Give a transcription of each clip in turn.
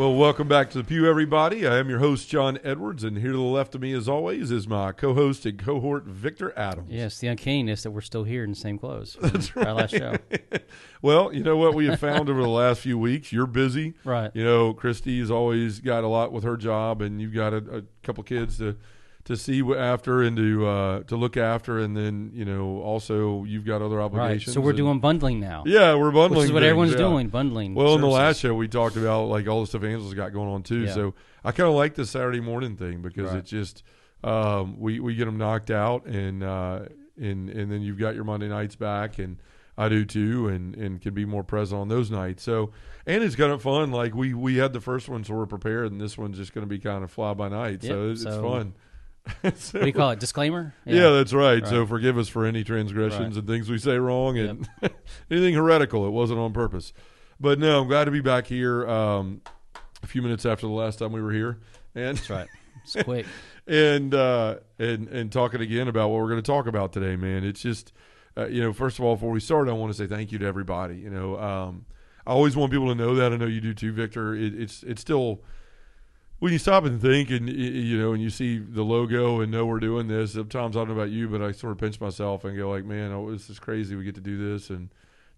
Well, welcome back to the Pew, everybody. I am your host, John Edwards, and here to the left of me, as always, is my co-host and cohort, Victor Adams. Yes, the uncanniness that we're still here in the same clothes. That's right. Our last show. well, you know what we have found over the last few weeks? You're busy, right? You know, Christy's always got a lot with her job, and you've got a, a couple kids to to see after and to uh, to look after, and then you know also you've got other obligations. Right. So we're doing bundling now. Yeah, we're bundling. Which is what things, everyone's yeah. doing, bundling. Well, services. in the last show we talked about like all the stuff Angela's got going on too. Yeah. So I kind of like the Saturday morning thing because Right. it's just um, we we get them knocked out, and uh, and and then you've got your Monday nights back, and I do too, and and can be more present on those nights. So and it's kind of fun. Like we we had the first one, so we're prepared, and this one's just going to be kind of fly by night. so it's, it's so- fun. So- What do you call it? Disclaimer? yeah. that's right. Right. So forgive us for any transgressions Right. and things we say wrong and anything heretical. It wasn't on purpose. But no, I'm glad to be back here. Um, a few minutes after the last time we were here, and That's right. It's quick. and uh, and and talking again about what we're going to talk about today, man. It's just uh, you know, first of all, before we start, I want to say thank you to everybody. You know, um, I always want people to know that. I know you do too, Victor. It, it's it's still when you stop and think, and you know, and you see the logo and know we're doing this. Sometimes I don't know about you, but I sort of pinch myself and go like, man, oh, this is crazy. We get to do this, and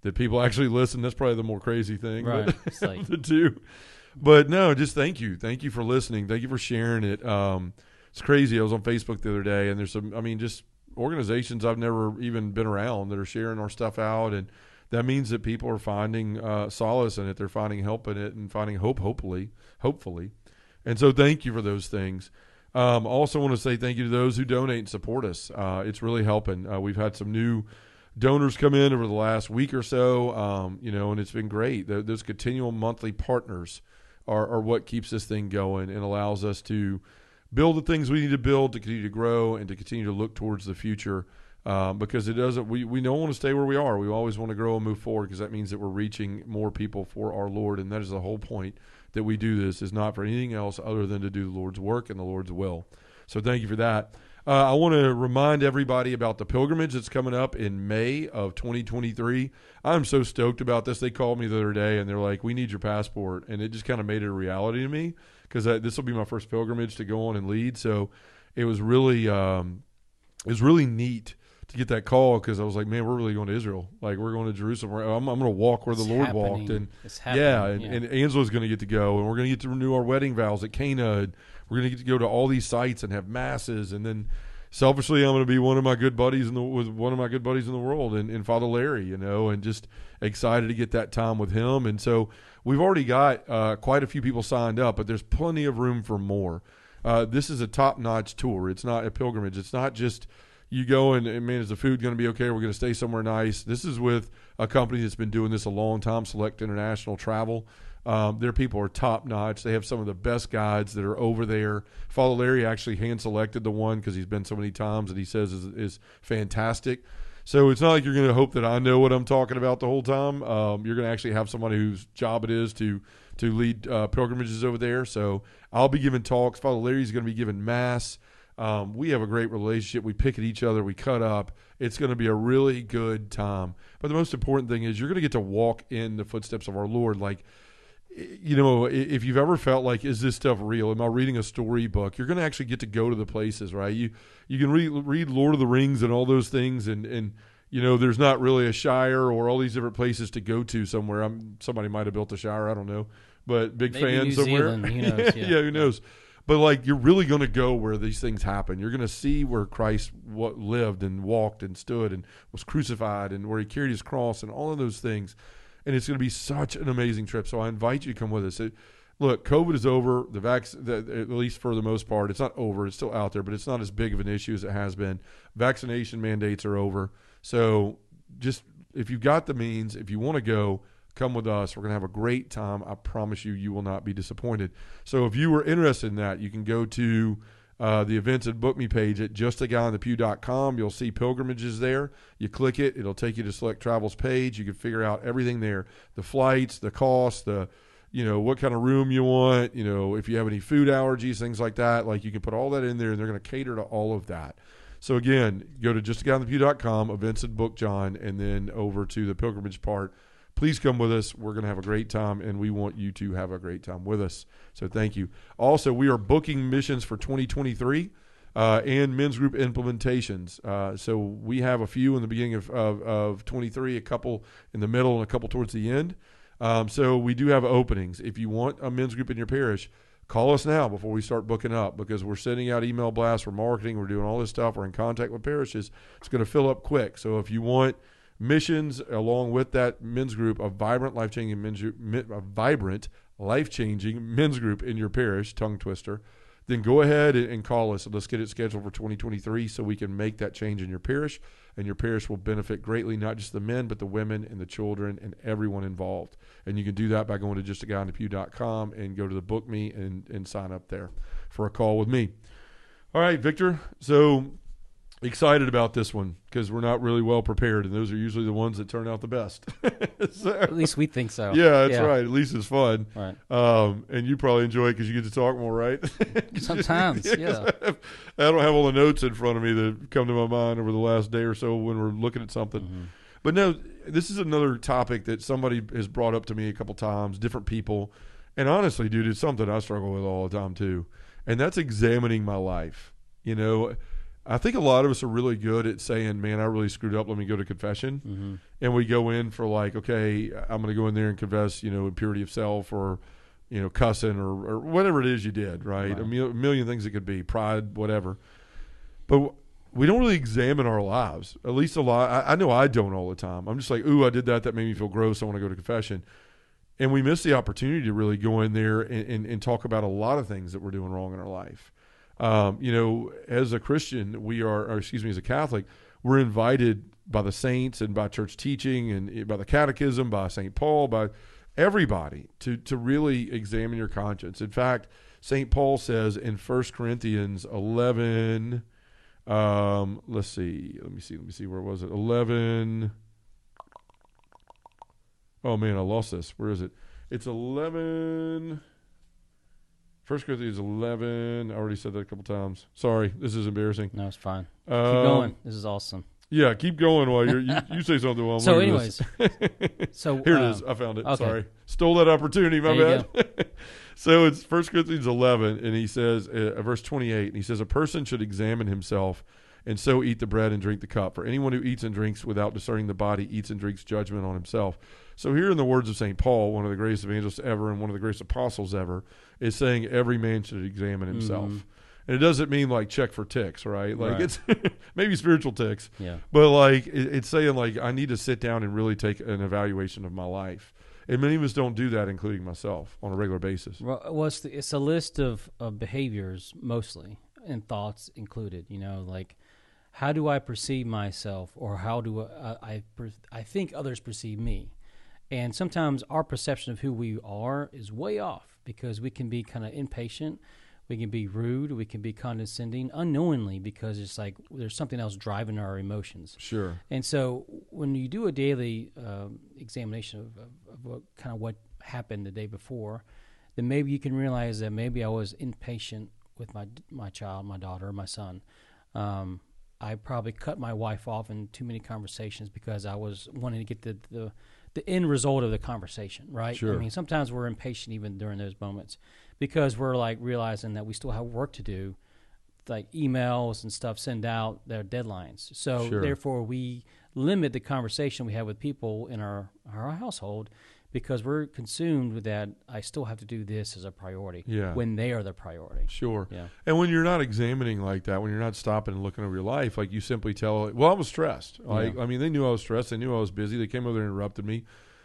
that people actually listen. That's probably the more crazy thing, Right. but- like- the two. But no, just thank you, thank you for listening, thank you for sharing it. Um, it's crazy. I was on Facebook the other day, and there's some. I mean, just organizations I've never even been around that are sharing our stuff out, and that means that people are finding uh, solace in it. They're finding help in it, and finding hope. Hopefully, hopefully, and so thank you for those things. Um, also want to say thank you to those who donate and support us. Uh, it's really helping. Uh, we've had some new donors come in over the last week or so, um, you know, and it's been great. Th those continual monthly partners are, are what keeps this thing going and allows us to build the things we need to build to continue to grow and to continue to look towards the future. Um, because it doesn't, we, we don't want to stay where we are. We always want to grow and move forward because that means that we're reaching more people for our Lord. And that is the whole point that we do this is not for anything else other than to do the Lord's work and the Lord's will. So thank you for that. Uh, I want to remind everybody about the pilgrimage that's coming up in May of 2023. I'm so stoked about this. They called me the other day and they're like, "We need your passport," and it just kind of made it a reality to me because this will be my first pilgrimage to go on and lead. So it was really, um, it was really neat to get that call because I was like, "Man, we're really going to Israel. Like we're going to Jerusalem. I'm, I'm going to walk where It's the Lord happening. walked." And It's happening. yeah, and, and Angela's going to get to go, and we're going to get to renew our wedding vows at Cana. And we're going to get to go to all these sites and have masses, and then selfishly, I'm going to be one of my good buddies in the with one of my good buddies in the world, and, and Father Larry, you know, and just excited to get that time with him. And so we've already got uh, quite a few people signed up, but there's plenty of room for more. Uh, this is a top notch tour. It's not a pilgrimage. It's not just you go and, man, is the food going to be okay? We're going to stay somewhere nice. This is with a company that's been doing this a long time, Select International Travel. Um, their people are top notch. They have some of the best guides that are over there. Father Larry actually hand selected the one because he's been so many times that he says is, is fantastic. So it's not like you're going to hope that I know what I'm talking about the whole time. Um, you're going to actually have somebody whose job it is to to lead uh, pilgrimages over there. So I'll be giving talks. Father Larry's going to be giving mass. Um, we have a great relationship. We pick at each other. We cut up. It's going to be a really good time. But the most important thing is you're going to get to walk in the footsteps of our Lord. Like, you know, if you've ever felt like, is this stuff real? Am I reading a storybook? You're going to actually get to go to the places, right? You you can read read Lord of the Rings and all those things, and and you know, there's not really a shire or all these different places to go to somewhere. I'm somebody might have built a shire, I don't know, but big Maybe fan New somewhere. Zealand, who knows, yeah. who knows? But like, you're really going to go where these things happen. You're going to see where Christ what lived and walked and stood and was crucified and where he carried his cross and all of those things. And it's going to be such an amazing trip. So I invite you to come with us. It, look, COVID is over. The vaccine at least for the most part, it's not over. It's still out there, but it's not as big of an issue as it has been. Vaccination mandates are over. So just if you've got the means, if you want to go, come with us. We're going to have a great time. I promise you, you will not be disappointed. So if you were interested in that, you can go to uh, the events and book me page at justaguyonthepew.com. You'll see pilgrimages there. You click it, it'll take you to select travels page. You can figure out everything there: the flights, the cost, the you know what kind of room you want, you know if you have any food allergies, things like that. Like you can put all that in there, and they're going to cater to all of that. So again, go to justaguyonthepew.com, events and book John, and then over to the pilgrimage part. Please come with us. We're going to have a great time, and we want you to have a great time with us. So thank you. Also, we are booking missions for 2023 uh, and men's group implementations. Uh, so we have a few in the beginning of, of, of 23, a couple in the middle, and a couple towards the end. Um, so we do have openings. If you want a men's group in your parish, call us now before we start booking up because we're sending out email blasts, we're marketing, we're doing all this stuff, we're in contact with parishes. It's going to fill up quick. So if you want missions along with that men's group, a vibrant, life changing men's a vibrant, life changing men's group in your parish, tongue twister, then go ahead and call us let's get it scheduled for 2023 so we can make that change in your parish and your parish will benefit greatly, not just the men, but the women and the children and everyone involved. And you can do that by going to justaguyonthepew.com and go to the book me and, and sign up there for a call with me. All right, Victor. So excited about this one because we're not really well prepared, and those are usually the ones that turn out the best. so, At least we think so. Yeah, that's yeah. right. At least it's fun. Right. Um, and you probably enjoy it because you get to talk more, right? Sometimes, yeah. I, have, I, don't have all the notes in front of me that come to my mind over the last day or so when we're looking at something. Mm-hmm. But no, this is another topic that somebody has brought up to me a couple times, different people. And honestly, dude, it's something I struggle with all the time too. And that's examining my life. You know, I think a lot of us are really good at saying, "Man, I really screwed up. Let me go to confession," mm-hmm. and we go in for like, "Okay, I'm going to go in there and confess, you know, impurity of self or." You know, cussing or, or whatever it is you did, right? right. A, mil- a million things it could be, pride, whatever. But we don't really examine our lives. At least a lot. I, I, know I don't all the time. I'm just like, ooh, I did that. That made me feel gross. I want to go to confession. And we miss the opportunity to really go in there and, and, and talk about a lot of things that we're doing wrong in our life. Um, you know, as a Christian, we are, or excuse me, as a Catholic, we're invited by the saints and by church teaching and by the catechism, by St. Paul, by everybody to, to really examine your conscience. In fact, St. Paul says in 1 Corinthians 11, um, let's see, let me see, let me see, where was it? 11. Oh man, I lost this. Where is it? It's 11. First Corinthians 11. I already said that a couple times. Sorry, this is embarrassing. No, it's fine. keep um, going. This is awesome. Yeah, keep going while you're, you you say something while I'm So, anyways, so here it is. Um, I found it. Okay. Sorry, stole that opportunity. My bad. so it's First Corinthians 11, and he says, uh, verse 28, and he says, a person should examine himself and so eat the bread and drink the cup. For anyone who eats and drinks without discerning the body eats and drinks judgment on himself. So here in the words of St. Paul, one of the greatest evangelists ever and one of the greatest apostles ever, is saying every man should examine himself. Mm-hmm. And it doesn't mean like check for ticks, right? Like right. it's maybe spiritual ticks. Yeah. But like it, it's saying like I need to sit down and really take an evaluation of my life. And many of us don't do that, including myself, on a regular basis. Well, it's, the, it's a list of, of behaviors mostly, and thoughts included. You know, like how do I perceive myself, or how do I I, I think others perceive me? And sometimes our perception of who we are is way off because we can be kind of impatient, we can be rude, we can be condescending unknowingly because it's like there's something else driving our emotions. Sure. And so when you do a daily um, examination of, of, of what, kind of what happened the day before, then maybe you can realize that maybe I was impatient with my my child, my daughter, my son. Um, I probably cut my wife off in too many conversations because I was wanting to get the, the the end result of the conversation, right? Sure. I mean, sometimes we're impatient even during those moments because we're like realizing that we still have work to do, like emails and stuff send out their deadlines. So sure. therefore, we limit the conversation we have with people in our our household because we're consumed with that. I still have to do this as a priority. Yeah. When they are the priority. Sure. Yeah. And when you're not examining like that, when you're not stopping and looking over your life, like you simply tell, well, I was stressed. Like, yeah. I mean, they knew I was stressed. They knew I was busy. They came over there and interrupted me.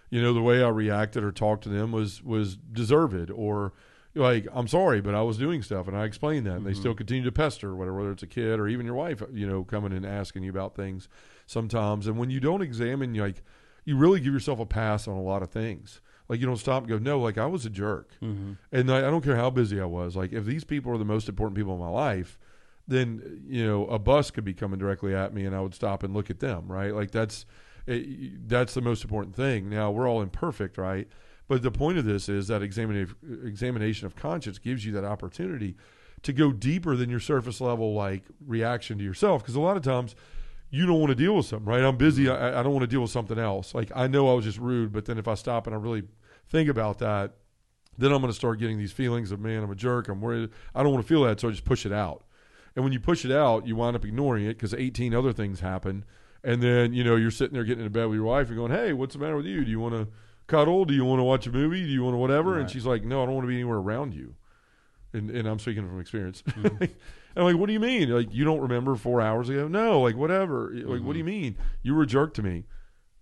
You know, the way I reacted or talked to them was was deserved or like I'm sorry, but I was doing stuff, and I explained that, and mm-hmm. they still continue to pester, whatever, whether it's a kid or even your wife, you know, coming and asking you about things sometimes. And when you don't examine, like, you really give yourself a pass on a lot of things. Like you don't stop and go, no, like I was a jerk, mm-hmm. and I, I, don't care how busy I was. Like if these people are the most important people in my life, then you know a bus could be coming directly at me, and I would stop and look at them, right? Like that's it, that's the most important thing. Now we're all imperfect, right? But the point of this is that examination examination of conscience gives you that opportunity to go deeper than your surface level like reaction to yourself, because a lot of times you don't want to deal with something, right? I'm busy. I, I don't want to deal with something else. Like I know I was just rude, but then if I stop and I really think about that, then I'm going to start getting these feelings of man, I'm a jerk. I'm worried. I don't want to feel that, so I just push it out. And when you push it out, you wind up ignoring it because 18 other things happen. And then you know you're sitting there getting into bed with your wife and going, "Hey, what's the matter with you? Do you want to cuddle? Do you want to watch a movie? Do you want to whatever?" Right. And she's like, "No, I don't want to be anywhere around you." And, and I'm speaking from experience. Mm-hmm. and I'm like, "What do you mean? Like you don't remember four hours ago? No, like whatever. Like what Mm-hmm. do you mean? You were a jerk to me."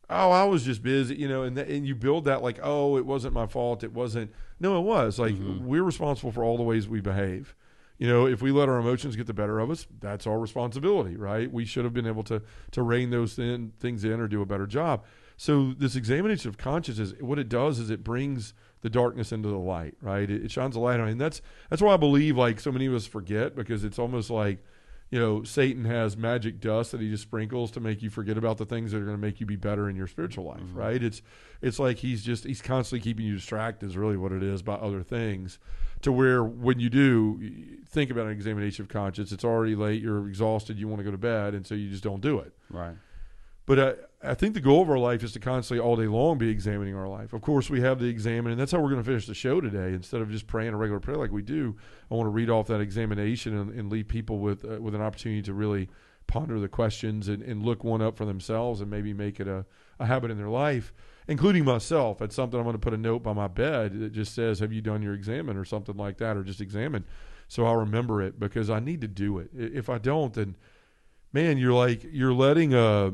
Oh, I was just busy, you know, and th- and you build that like, oh, it wasn't my fault. It wasn't. No, it was. Like Mm-hmm. we're responsible for all the ways we behave. You know, if we let our emotions get the better of us, that's our responsibility, right? We should have been able to to rein those thin, things in or do a better job. So this examination of conscience what it does is it brings the darkness into the light, right? It, it shines a light on, it. and that's that's why I believe like so many of us forget because it's almost like you know Satan has magic dust that he just sprinkles to make you forget about the things that are going to make you be better in your spiritual life, mm-hmm. right? It's it's like he's just he's constantly keeping you distracted is really what it is by other things to where when you do think about an examination of conscience it's already late you're exhausted you want to go to bed and so you just don't do it Right. but I, I think the goal of our life is to constantly all day long be examining our life. Of course, we have the examine, and that's how we're going to finish the show today. Instead of just praying a regular prayer like we do, I want to read off that examination and, and leave people with uh, with an opportunity to really ponder the questions and, and look one up for themselves and maybe make it a, a habit in their life, including myself. It's something I'm going to put a note by my bed that just says, "Have you done your examine?" or something like that, or just examine, so I'll remember it because I need to do it. If I don't, then man, you're like you're letting uh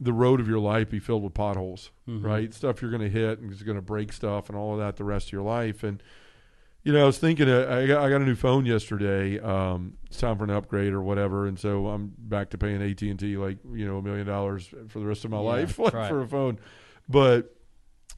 the road of your life be filled with potholes, Mhm. right? Stuff you're going to hit and it's going to break stuff and all of that the rest of your life. And you know, I was thinking, uh, I got, I got a new phone yesterday. Um, it's time for an upgrade or whatever, and so I'm back to paying AT and T like you know a million dollars for the rest of my Yeah, life like, right. for a phone. But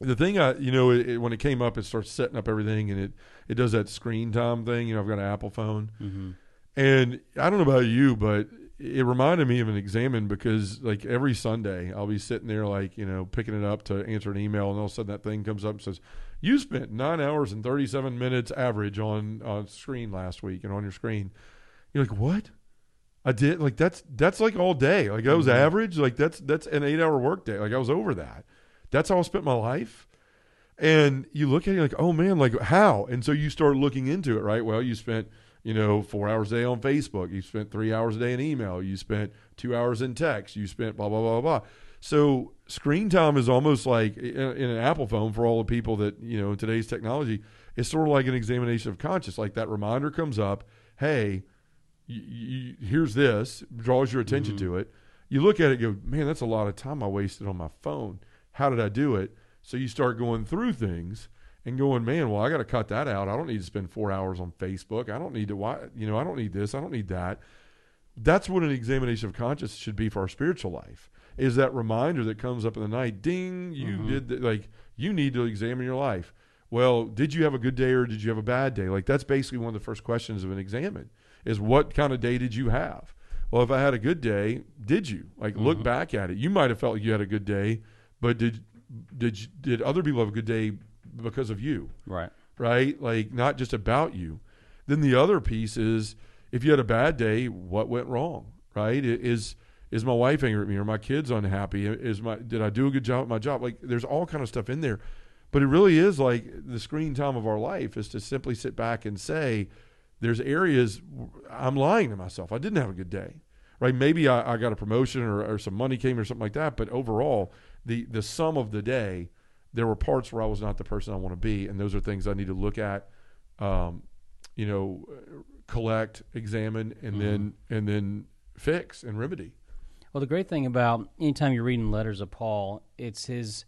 the thing I, you know, it, it, when it came up, it starts setting up everything, and it it does that screen time thing. You know, I've got an Apple phone, Mm-hmm. and I don't know about you, but it reminded me of an examine because like every Sunday I'll be sitting there like, you know, picking it up to answer an email and all of a sudden that thing comes up and says, You spent nine hours and thirty seven minutes average on on screen last week and on your screen. You're like, What? I did like that's that's like all day. Like that was Mhm. average. Like that's that's an eight hour work day. Like I was over that. That's how I spent my life. And you look at it like, oh man, like how? And so you start looking into it, right? Well, you spent, you know, four hours a day on Facebook. You spent three hours a day in email. You spent two hours in text. You spent blah, blah, blah, blah. So screen time is almost like in, in an Apple phone for all the people that, you know, in today's technology, it's sort of like an examination of conscience. Like that reminder comes up, hey, you, you, here's this, draws your attention Mhm. to it. You look at it, go, man, that's a lot of time I wasted on my phone. How did I do it? So you start going through things and going, man, well, I got to cut that out. I don't need to spend four hours on Facebook. I don't need to, why, you know, I don't need this. I don't need that. That's what an examination of conscience should be for our spiritual life. Is that reminder that comes up in the night? Ding! You Mhm. did the, like you need to examine your life. Well, did you have a good day or did you have a bad day? Like that's basically one of the first questions of an examine is what kind of day did you have? Well, if I had a good day, did you like look Mhm. back at it? You might have felt like you had a good day, but did did did other people have a good day because of you? Right. right? Like not just about you. Then the other piece is if you had a bad day, what went wrong, right? Is is my wife angry at me? Are my kids unhappy? Is my did I do a good job at my job? Like there's all kind of stuff in there, but it really is like the screen time of our life is to simply sit back and say, there's areas I'm lying to myself. I didn't have a good day, right? Maybe I, I got a promotion or, or some money came or something like that, but overall, the the sum of the day there were parts where I was not the person I want to be, and those are things I need to look at, um, you know, collect, examine, and then and then fix and remedy. Well, the great thing about anytime you're reading letters of Paul, it's his,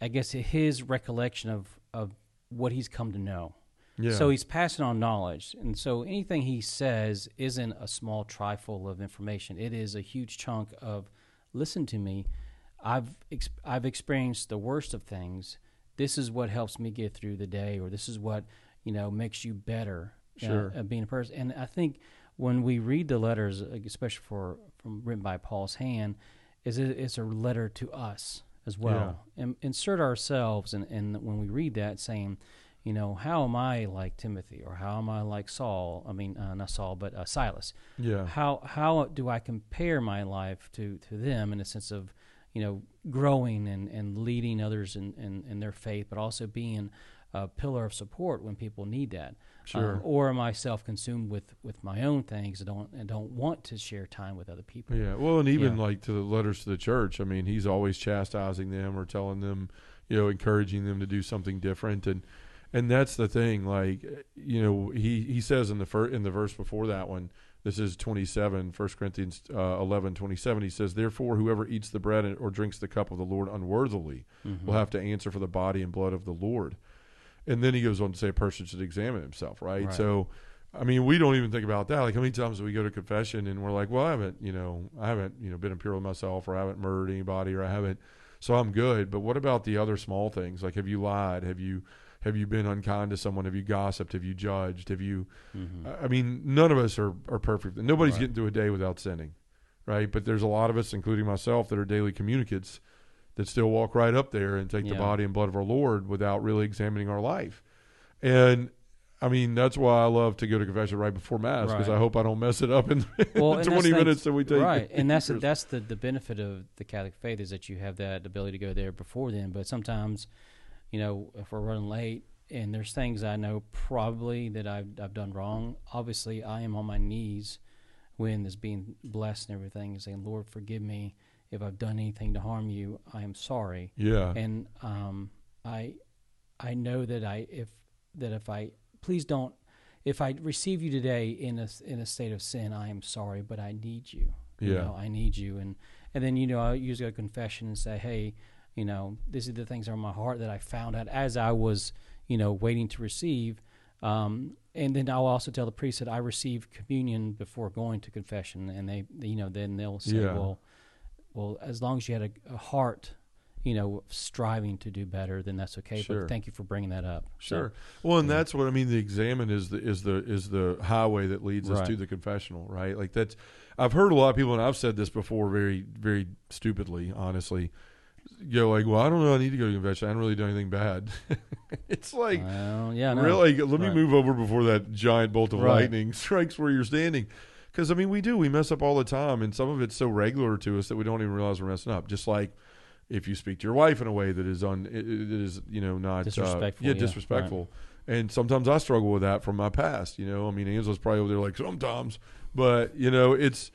I guess, his recollection of of what he's come to know. Yeah. So he's passing on knowledge, and so anything he says isn't a small trifle of information. It is a huge chunk of, listen to me, I've ex- I've experienced the worst of things. This is what helps me get through the day, or this is what you know makes you better. uh, Sure. at being a person. And I think when we read the letters, especially for from written by Paul's hand, is it, it's a letter to us as well. And insert ourselves, and and when we read that, saying, you know, how am I like Timothy, or how am I like Saul? I mean, uh, not Saul, but uh, Silas. Yeah. How how do I compare my life to to them in a sense of you know growing and and leading others in in, in their faith, but also being a pillar of support when people need that. Sure. Um, or am I self-consumed with, with my own things and don't and don't want to share time with other people? Yeah. Well, and even Yeah. like to the letters to the church, I mean, he's always chastising them or telling them, you know, encouraging them to do something different and and that's the thing like you know, he he says in the fir- in the verse before that one, this is 27, 1 Corinthians uh, 11, 27, he says, Therefore, whoever eats the bread or drinks the cup of the Lord unworthily Mhm. will have to answer for the body and blood of the Lord. And then he goes on to say a person should examine himself, right? Right. So, I mean, we don't even think about that. Like, how many times do we go to confession and we're like, well, I haven't, you know, I haven't, you know, been impure with myself or I haven't murdered anybody or I haven't, so I'm good. But what about the other small things? Like, have you lied? Have you, have you been unkind to someone? Have you gossiped? Have you judged? Have you, Mhm. I- mean, none of us are, are perfect. Nobody's Right. getting through a day without sinning, right? But there's a lot of us, including myself, that are daily communicants that still walk right up there and take the body and blood of our Lord without really examining our life. And I mean, that's why I love to go to confession right before Mass because Right. I hope I don't mess it up in Well, the 20 minutes that we take. right, and that's that's the the benefit of the Catholic faith is that you have that ability to go there before then. But sometimes, you know, if we're running late and there's things I know probably that I've I've done wrong. Obviously, I am on my knees when is being blessed and everything, and saying, "Lord, forgive me if I've done anything to harm you. I am sorry." Yeah. and um, I I know that I if that if I please don't if I receive you today in a in a state of sin, I am sorry, but I need you. You Yeah. know, I need you, and and then you know I usually go to confession and say, hey, you know, these are the things are in my heart that I found out as I was you know waiting to receive. Um, and then I'll also tell the priest that I received communion before going to confession, and they, you know, then they'll say, Yeah. well, well, as long as you had a, a heart, you know, striving to do better, then that's okay. Sure. But thank you for bringing that up. So, Sure. Well, and yeah. that's what I mean. The examine is the is the is the highway that leads us to the confessional, right? Like that's. I've heard a lot of people, and I've said this before, very very stupidly, honestly. Go like, well, I don't know. I need to go to confession. I haven't really do anything bad. it's like, well, yeah, no. really, let me move over before that giant bolt of Right. lightning strikes where you're standing. Because I mean, we do. We mess up all the time, and some of it's so regular to us that we don't even realize we're messing up. Just like if you speak to your wife in a way that is on, it, it is you know not uh, Disrespectful, yeah, yeah, disrespectful. And sometimes I struggle with that from my past. You know, I mean, Angela's probably over there like sometimes, but you know, it's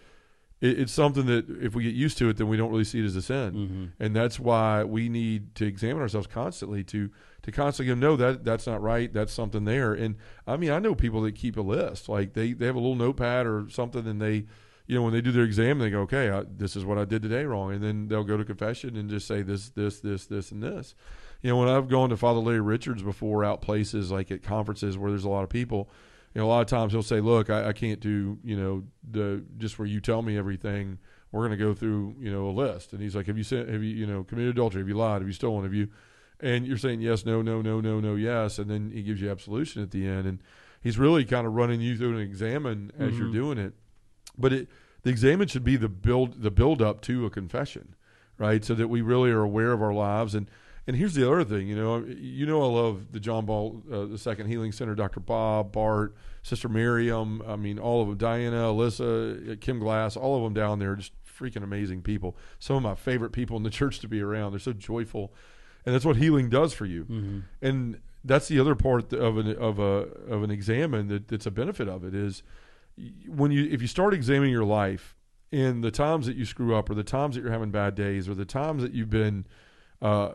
it, it's something that if we get used to it, then we don't really see it as a sin. Hmm and that's why we need to examine ourselves constantly to to constantly go no that that's not right. That's something there. And i mean i know people that keep a list. Like they they have a little notepad or something and they you know when they do their exam they go okay I, this is what i did today wrong. And then they'll go to confession and just say this this this this and this. You know when i've gone to father larry richards before out places like at conferences where there's a lot of people you know a lot of times he'll say look i, I can't do you know the just where you tell me everything we're going to go through you know a list. And he's like have you sent have you you know committed adultery? Have you lied? Have you stolen? Have you and you're saying yes no no no no no yes. And then he gives you absolution at the end. And he's really kind of running you through an examine as you're Mhm. doing it. But it the examine should be the build the build up to a confession right? So that we really are aware of our lives. And and here's the other thing you know you know i love the john paul uh, the second healing center dr bob bart sister miriam i mean all of them diana alyssa uh, kim glass all of them down there just freaking amazing people. Some of my favorite people in the church to be around. They're so joyful. And that's what healing does for you. Hmm and that's the other part of an of a of an examine that, that's a benefit of it is when you if you start examining your life in the times that you screw up or the times that you're having bad days or the times that you've been uh,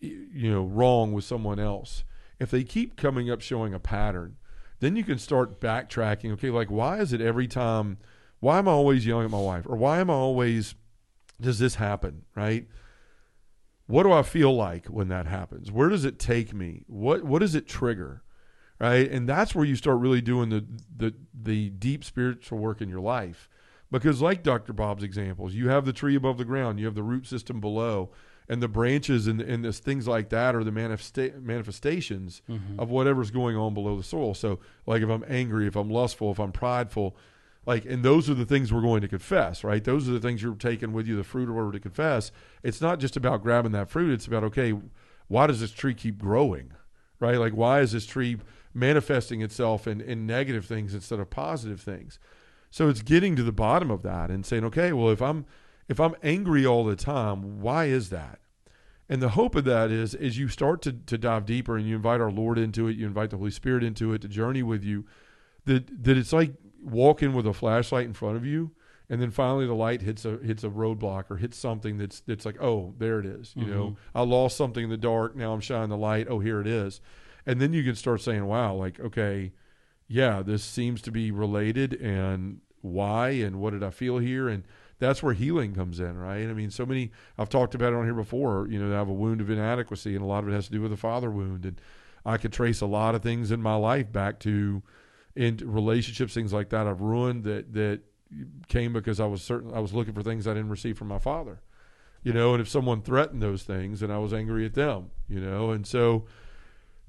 you know wrong with someone else if they keep coming up showing a pattern then you can start backtracking okay like why is it every time why am i always yelling at my wife or why am i always does this happen right what do I feel like when that happens? Where does it take me? What what does it trigger? Right? And that's where you start really doing the the the deep spiritual work in your life. Because like Dr. Bob's examples, you have the tree above the ground, you have the root system below, and the branches and and this things like that are the manifesta- manifestations hmm of whatever's going on below the soil. So, like if I'm angry, if I'm lustful, if I'm prideful, Like, and those are the things we're going to confess, right? Those are the things you're taking with you, the fruit or whatever to confess. It's not just about grabbing that fruit. It's about, okay, why does this tree keep growing, right? Like, why is this tree manifesting itself in, in negative things instead of positive things? So it's getting to the bottom of that and saying, okay, well, if I'm if I'm angry all the time, why is that? And the hope of that is as you start to, to dive deeper and you invite our Lord into it, you invite the Holy Spirit into it to journey with you, that that it's like walking with a flashlight in front of you, and then finally the light hits a hits a roadblock or hits something that's that's like, oh, there it is. You mm-hmm. know, I lost something in the dark. Now I'm shining the light. Oh, here it is. And then you can start saying, wow, like, okay, yeah, this seems to be related, and why, and what did I feel here, and that's where healing comes in, right? I mean, so many I've talked about it on here before. You know, I have a wound of inadequacy, and a lot of it has to do with the father wound, and I could trace a lot of things in my life back to in relationships, things like that I've ruined that that came because I was certain I was looking for things I didn't receive from my father. You know, and if someone threatened those things, and I was angry at them, you know, and so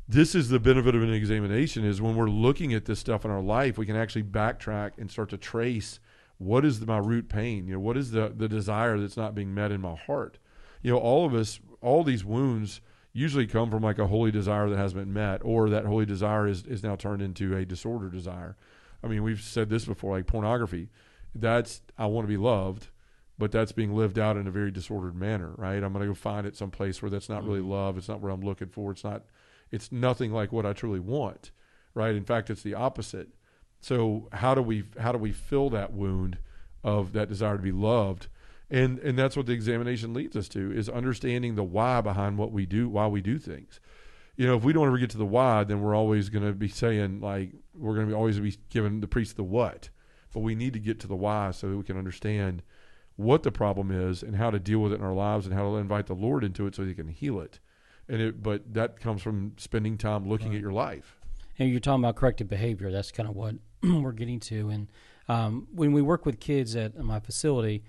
this is the benefit of an examination is when we're looking at this stuff in our life, we can actually backtrack and start to trace what is the, my root pain? You know, what is the the desire that's not being met in my heart? You know, all of us, all these wounds usually come from like a holy desire that hasn't been met, or that holy desire is, is now turned into a disorder desire. I mean, we've said this before, like pornography. That's I want to be loved, but that's being lived out in a very disordered manner, right? I'm going to go find it someplace where that's not really mm-hmm. love. It's not what I'm looking for. It's not. It's nothing like what I truly want, right? In fact, it's the opposite. So how do we how do we fill that wound of that desire to be loved? and and that's what the examination leads us to is understanding the why behind what we do why we do things you know if we don't ever get to the why then we're always going to be saying like we're going to be always be giving the priest the what but we need to get to the why so that we can understand what the problem is and how to deal with it in our lives and how to invite the lord into it so he can heal it and it but that comes from spending time looking right. at your life and you're talking about corrective behavior that's kind of what we're getting to and um, when we work with kids at my facility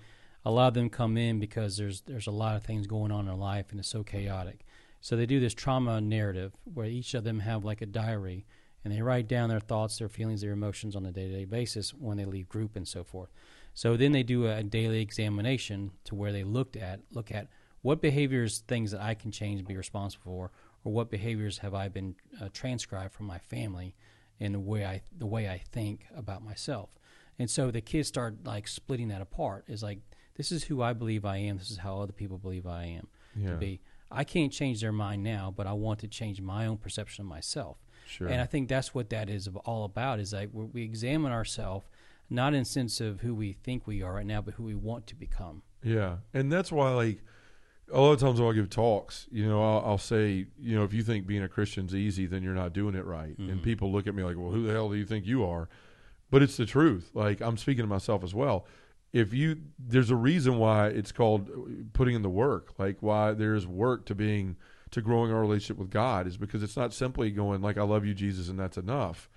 a lot of them come in because there's there's a lot of things going on in their life and it's so chaotic. So they do this trauma narrative where each of them have like a diary and they write down their thoughts, their feelings, their emotions on a day-to-day basis when they leave group and so forth. So then they do a daily examination to where they looked at look at what behaviors, things that I can change and be responsible for, or what behaviors have I been uh, transcribed from my family in the way I the way I think about myself. And so the kids start like splitting that apart. Is like this is who I believe I am. This is how other people believe I am yeah. to be. I can't change their mind now, but I want to change my own perception of myself. Sure. And I think that's what that is all about. Is like we examine ourselves not in sense of who we think we are right now, but who we want to become. Yeah, and that's why like a lot of times when I give talks, you know, I'll, I'll, say, you know, if you think being a Christian's easy, then you're not doing it right. Mm-hmm. And people look at me like, well, who the hell do you think you are? But it's the truth. Like I'm speaking to myself as well if you there's a reason why it's called putting in the work like why there's work to being to growing our relationship with god is because it's not simply going like i love you jesus and that's enough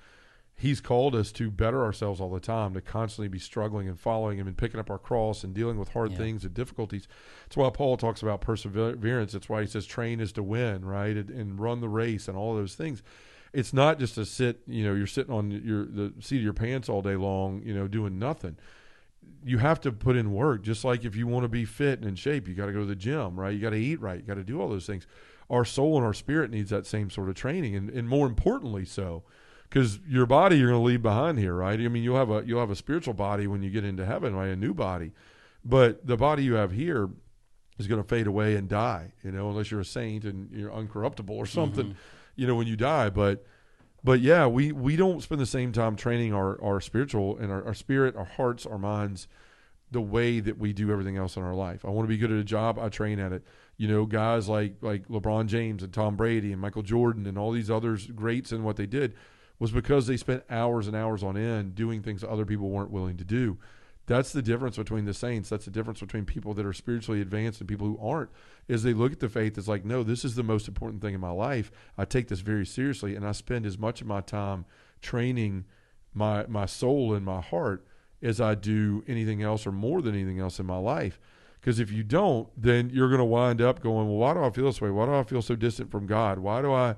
he's called us to better ourselves all the time to constantly be struggling and following him and picking up our cross and dealing with hard yeah. things and difficulties that's why paul talks about perseverance that's why he says train is to win right and, and run the race and all those things it's not just to sit you know you're sitting on your the seat of your pants all day long you know doing nothing you have to put in work. Just like if you want to be fit and in shape, you got to go to the gym, right? You got to eat right. You got to do all those things. Our soul and our spirit needs that same sort of training, and, and more importantly, so because your body you're going to leave behind here, right? I mean, you'll have a you'll have a spiritual body when you get into heaven, right? A new body, but the body you have here is going to fade away and die. You know, unless you're a saint and you're uncorruptible or something. Mm-hmm. You know, when you die, but but yeah, we we don't spend the same time training our our spiritual and our, our spirit, our hearts, our minds, the way that we do everything else in our life. I want to be good at a job, I train at it. You know, guys like like LeBron James and Tom Brady and Michael Jordan and all these others greats and what they did was because they spent hours and hours on end doing things other people weren't willing to do. That's the difference between the saints. That's the difference between people that are spiritually advanced and people who aren't. Is they look at the faith as like, no, this is the most important thing in my life. I take this very seriously, and I spend as much of my time training my my soul and my heart as I do anything else or more than anything else in my life. Because if you don't, then you're going to wind up going, well, why do I feel this way? Why do I feel so distant from God? Why do I,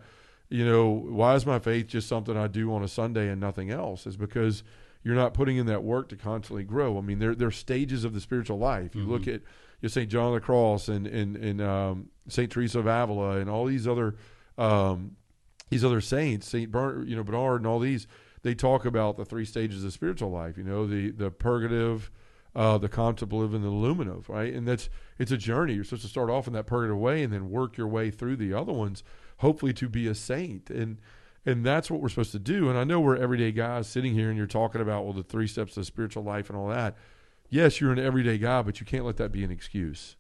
you know, why is my faith just something I do on a Sunday and nothing else? Is because you're not putting in that work to constantly grow. I mean, there there are stages of the spiritual life. You look Mhm. at you St. John of the Cross and and and um, St. Teresa of Avila and all these other um, these other saints, St. Bernard, you know, Bernard and all these. They talk about the three stages of spiritual life. You know, the the purgative, uh, the of living the illuminative. Right, and that's it's a journey. You're supposed to start off in that purgative way and then work your way through the other ones, hopefully to be a saint. And and that's what we're supposed to do. And I know we're everyday guys sitting here, and you're talking about well the three steps of spiritual life and all that. Yes, you're an everyday guy, but you can't let that be an excuse,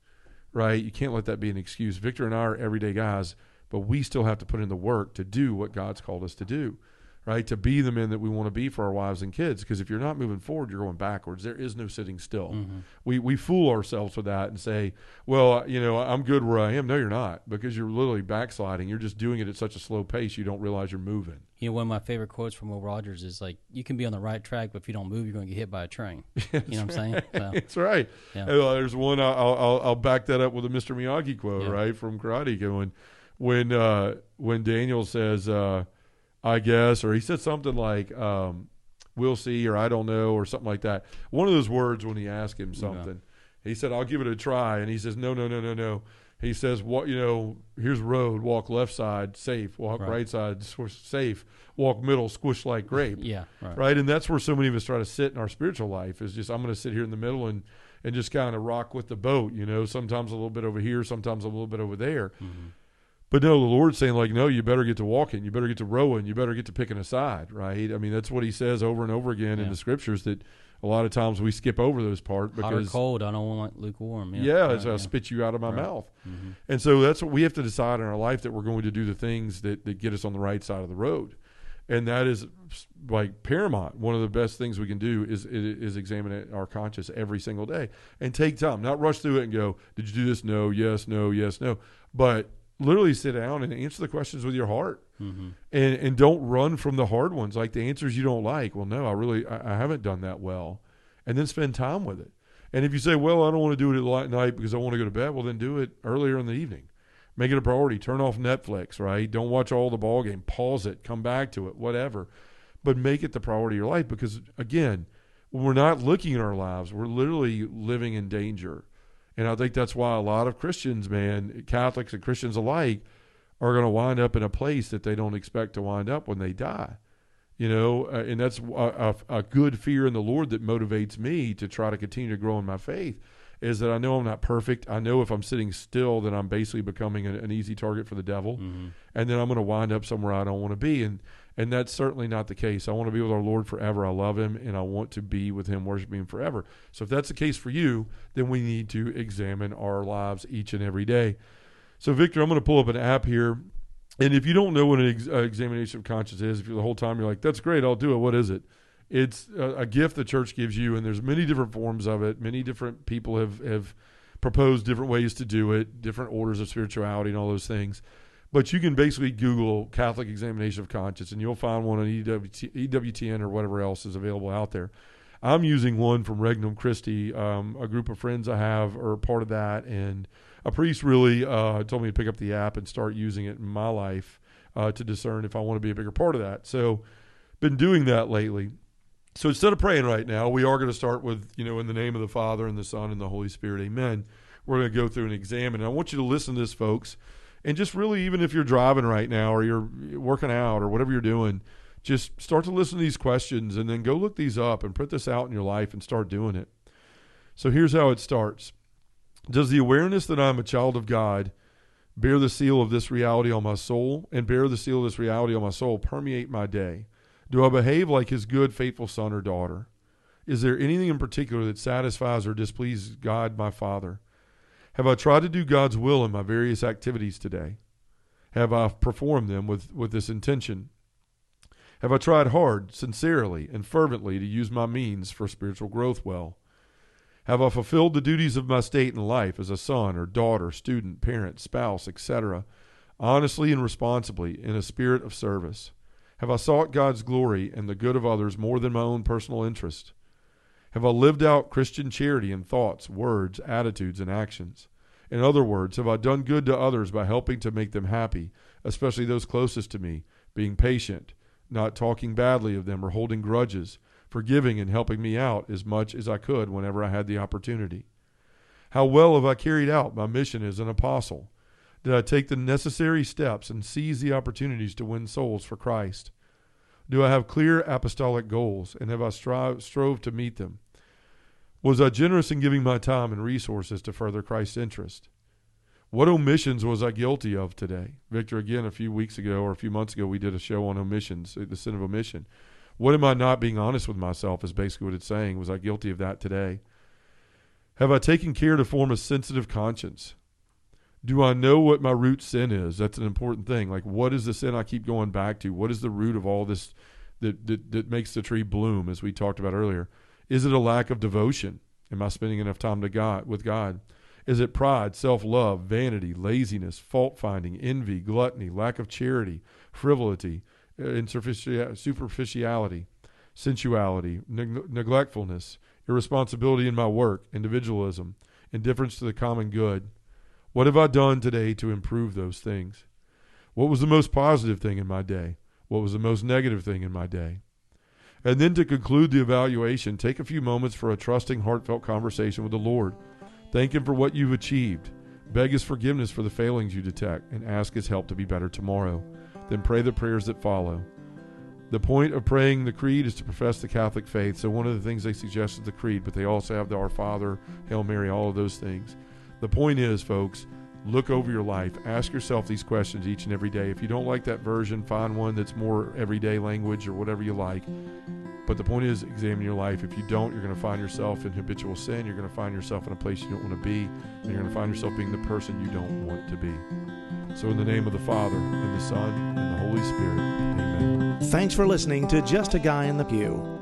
right? You can't let that be an excuse. Victor and I are everyday guys, but we still have to put in the work to do what God's called us to do, right? To be the men that we want to be for our wives and kids. Because if you're not moving forward, you're going backwards. There is no sitting still. Mm-hmm. We we fool ourselves with that and say, well, you know, I'm good where I am. No, you're not, because you're literally backsliding. You're just doing it at such a slow pace you don't realize you're moving. You know, one of my favorite quotes from Will Rogers is like, "You can be on the right track, but if you don't move, you're going to get hit by a train." you know what I'm saying? So, That's right. Yeah. Uh, there's one. I'll, I'll I'll back that up with a Mr. Miyagi quote, Yeah. right from Karate when when uh, when Daniel says, uh, "I guess," or he said something like, um, "We'll see," or "I don't know," or something like that. One of those words when he asked him something, he said, "I'll give it a try," and he says, "No, no, no, no, no." He says, "What you know? Here's road. Walk left side, safe. Walk right, Right. side, safe. Walk middle, squish like grape." yeah, right. right? And that's where so many of us try to sit in our spiritual life is just I'm going to sit here in the middle and and just kind of rock with the boat, you know. Sometimes a little bit over here, sometimes a little bit over there. Mm-hmm. But no, the Lord's saying like, no, you better get to walking, you better get to rowing, you better get to picking a side, right? I mean, that's what He says over and over again in the scriptures that a lot of times we skip over those part Hot or cold, I don't want lukewarm. Yeah, yeah, right, it's, I'll spit you out of my Right. mouth. Mhm. And so that's what we have to decide in our life that we're going to do the things that, that get us on the right side of the road. And that is like paramount. One of the best things we can do is is examine it- our conscience every single day and take time, not rush through it and go, "Did you do this? No, yes, no, yes, no." But literally sit down and answer the questions with your heart, Mhm. and and don't run from the hard ones, like the answers you don't like. Well, no, I really I, I haven't done that well, and then spend time with it. And if you say, "Well, I don't want to do it at night because I want to go to bed," well, then do it earlier in the evening. Make it a priority. Turn off Netflix, right? Don't watch all the ball game. Pause it. Come back to it. Whatever. But make it the priority of your life because again, when we're not looking at our lives, we're literally living in danger. And I think that's why a lot of Christians, man, Catholics and Christians alike, are going to wind up in a place that they don't expect to wind up when they die. You know, uh, and that's a, a, a good fear in the Lord that motivates me to try to continue to grow in my faith. Is that I know I'm not perfect. I know if I'm sitting still, that I'm basically becoming an, an easy target for the devil, Mhm. and then I'm going to wind up somewhere I don't want to be. And and that's certainly not the case. I want to be with our Lord forever. I love Him, and I want to be with Him, worshiping Him forever. So if that's the case for you, then we need to examine our lives each and every day. So Victor, I'm going to pull up an app here, and if you don't know what an ex- uh, examination of conscience is, if the whole time you're like, "That's great, I'll do it," what is it? It's a, a gift the church gives you, and there's many different forms of it. Many different people have have proposed different ways to do it, different orders of spirituality, and all those things. But you can basically Google Catholic examination of conscience, and you'll find one on EWT, EWTN or whatever else is available out there. I'm using one from Regnum Christi. Um, a group of friends I have are part of that, and a priest really uh, told me to pick up the app and start using it in my life uh, to discern if I want to be a bigger part of that. So, been doing that lately. So instead of praying right now, we are going to start with, you know, in the name of the Father and the Son and the Holy Spirit, amen. We're going to go through and examine. And I want you to listen to this, folks. And just really, even if you're driving right now or you're working out or whatever you're doing, just start to listen to these questions and then go look these up and put this out in your life and start doing it. So here's how it starts Does the awareness that I'm a child of God bear the seal of this reality on my soul and bear the seal of this reality on my soul permeate my day? Do I behave like his good, faithful son or daughter? Is there anything in particular that satisfies or displeases God, my Father? Have I tried to do God's will in my various activities today? Have I performed them with, with this intention? Have I tried hard, sincerely, and fervently to use my means for spiritual growth well? Have I fulfilled the duties of my state in life as a son or daughter, student, parent, spouse, etc., honestly and responsibly in a spirit of service? Have I sought God's glory and the good of others more than my own personal interest? Have I lived out Christian charity in thoughts, words, attitudes, and actions? In other words, have I done good to others by helping to make them happy, especially those closest to me, being patient, not talking badly of them or holding grudges, forgiving and helping me out as much as I could whenever I had the opportunity? How well have I carried out my mission as an apostle? Did I take the necessary steps and seize the opportunities to win souls for Christ? Do I have clear apostolic goals and have I strive, strove to meet them? Was I generous in giving my time and resources to further Christ's interest? What omissions was I guilty of today? Victor, again, a few weeks ago or a few months ago, we did a show on omissions, uh, the sin of omission. What am I not being honest with myself is basically what it's saying. Was I guilty of that today? Have I taken care to form a sensitive conscience? Do I know what my root sin is? That's an important thing. Like, what is the sin I keep going back to? What is the root of all this that, that, that makes the tree bloom, as we talked about earlier? Is it a lack of devotion? Am I spending enough time to God with God? Is it pride, self love, vanity, laziness, fault finding, envy, gluttony, lack of charity, frivolity, uh, superficiality, sensuality, neg- neglectfulness, irresponsibility in my work, individualism, indifference to the common good? What have I done today to improve those things? What was the most positive thing in my day? What was the most negative thing in my day? And then to conclude the evaluation, take a few moments for a trusting, heartfelt conversation with the Lord. Thank Him for what you've achieved. Beg His forgiveness for the failings you detect and ask His help to be better tomorrow. Then pray the prayers that follow. The point of praying the creed is to profess the Catholic faith. So, one of the things they suggest is the creed, but they also have the Our Father, Hail Mary, all of those things. The point is, folks, look over your life. Ask yourself these questions each and every day. If you don't like that version, find one that's more everyday language or whatever you like. But the point is, examine your life. If you don't, you're going to find yourself in habitual sin. You're going to find yourself in a place you don't want to be. And you're going to find yourself being the person you don't want to be. So, in the name of the Father, and the Son, and the Holy Spirit, amen. Thanks for listening to Just a Guy in the Pew.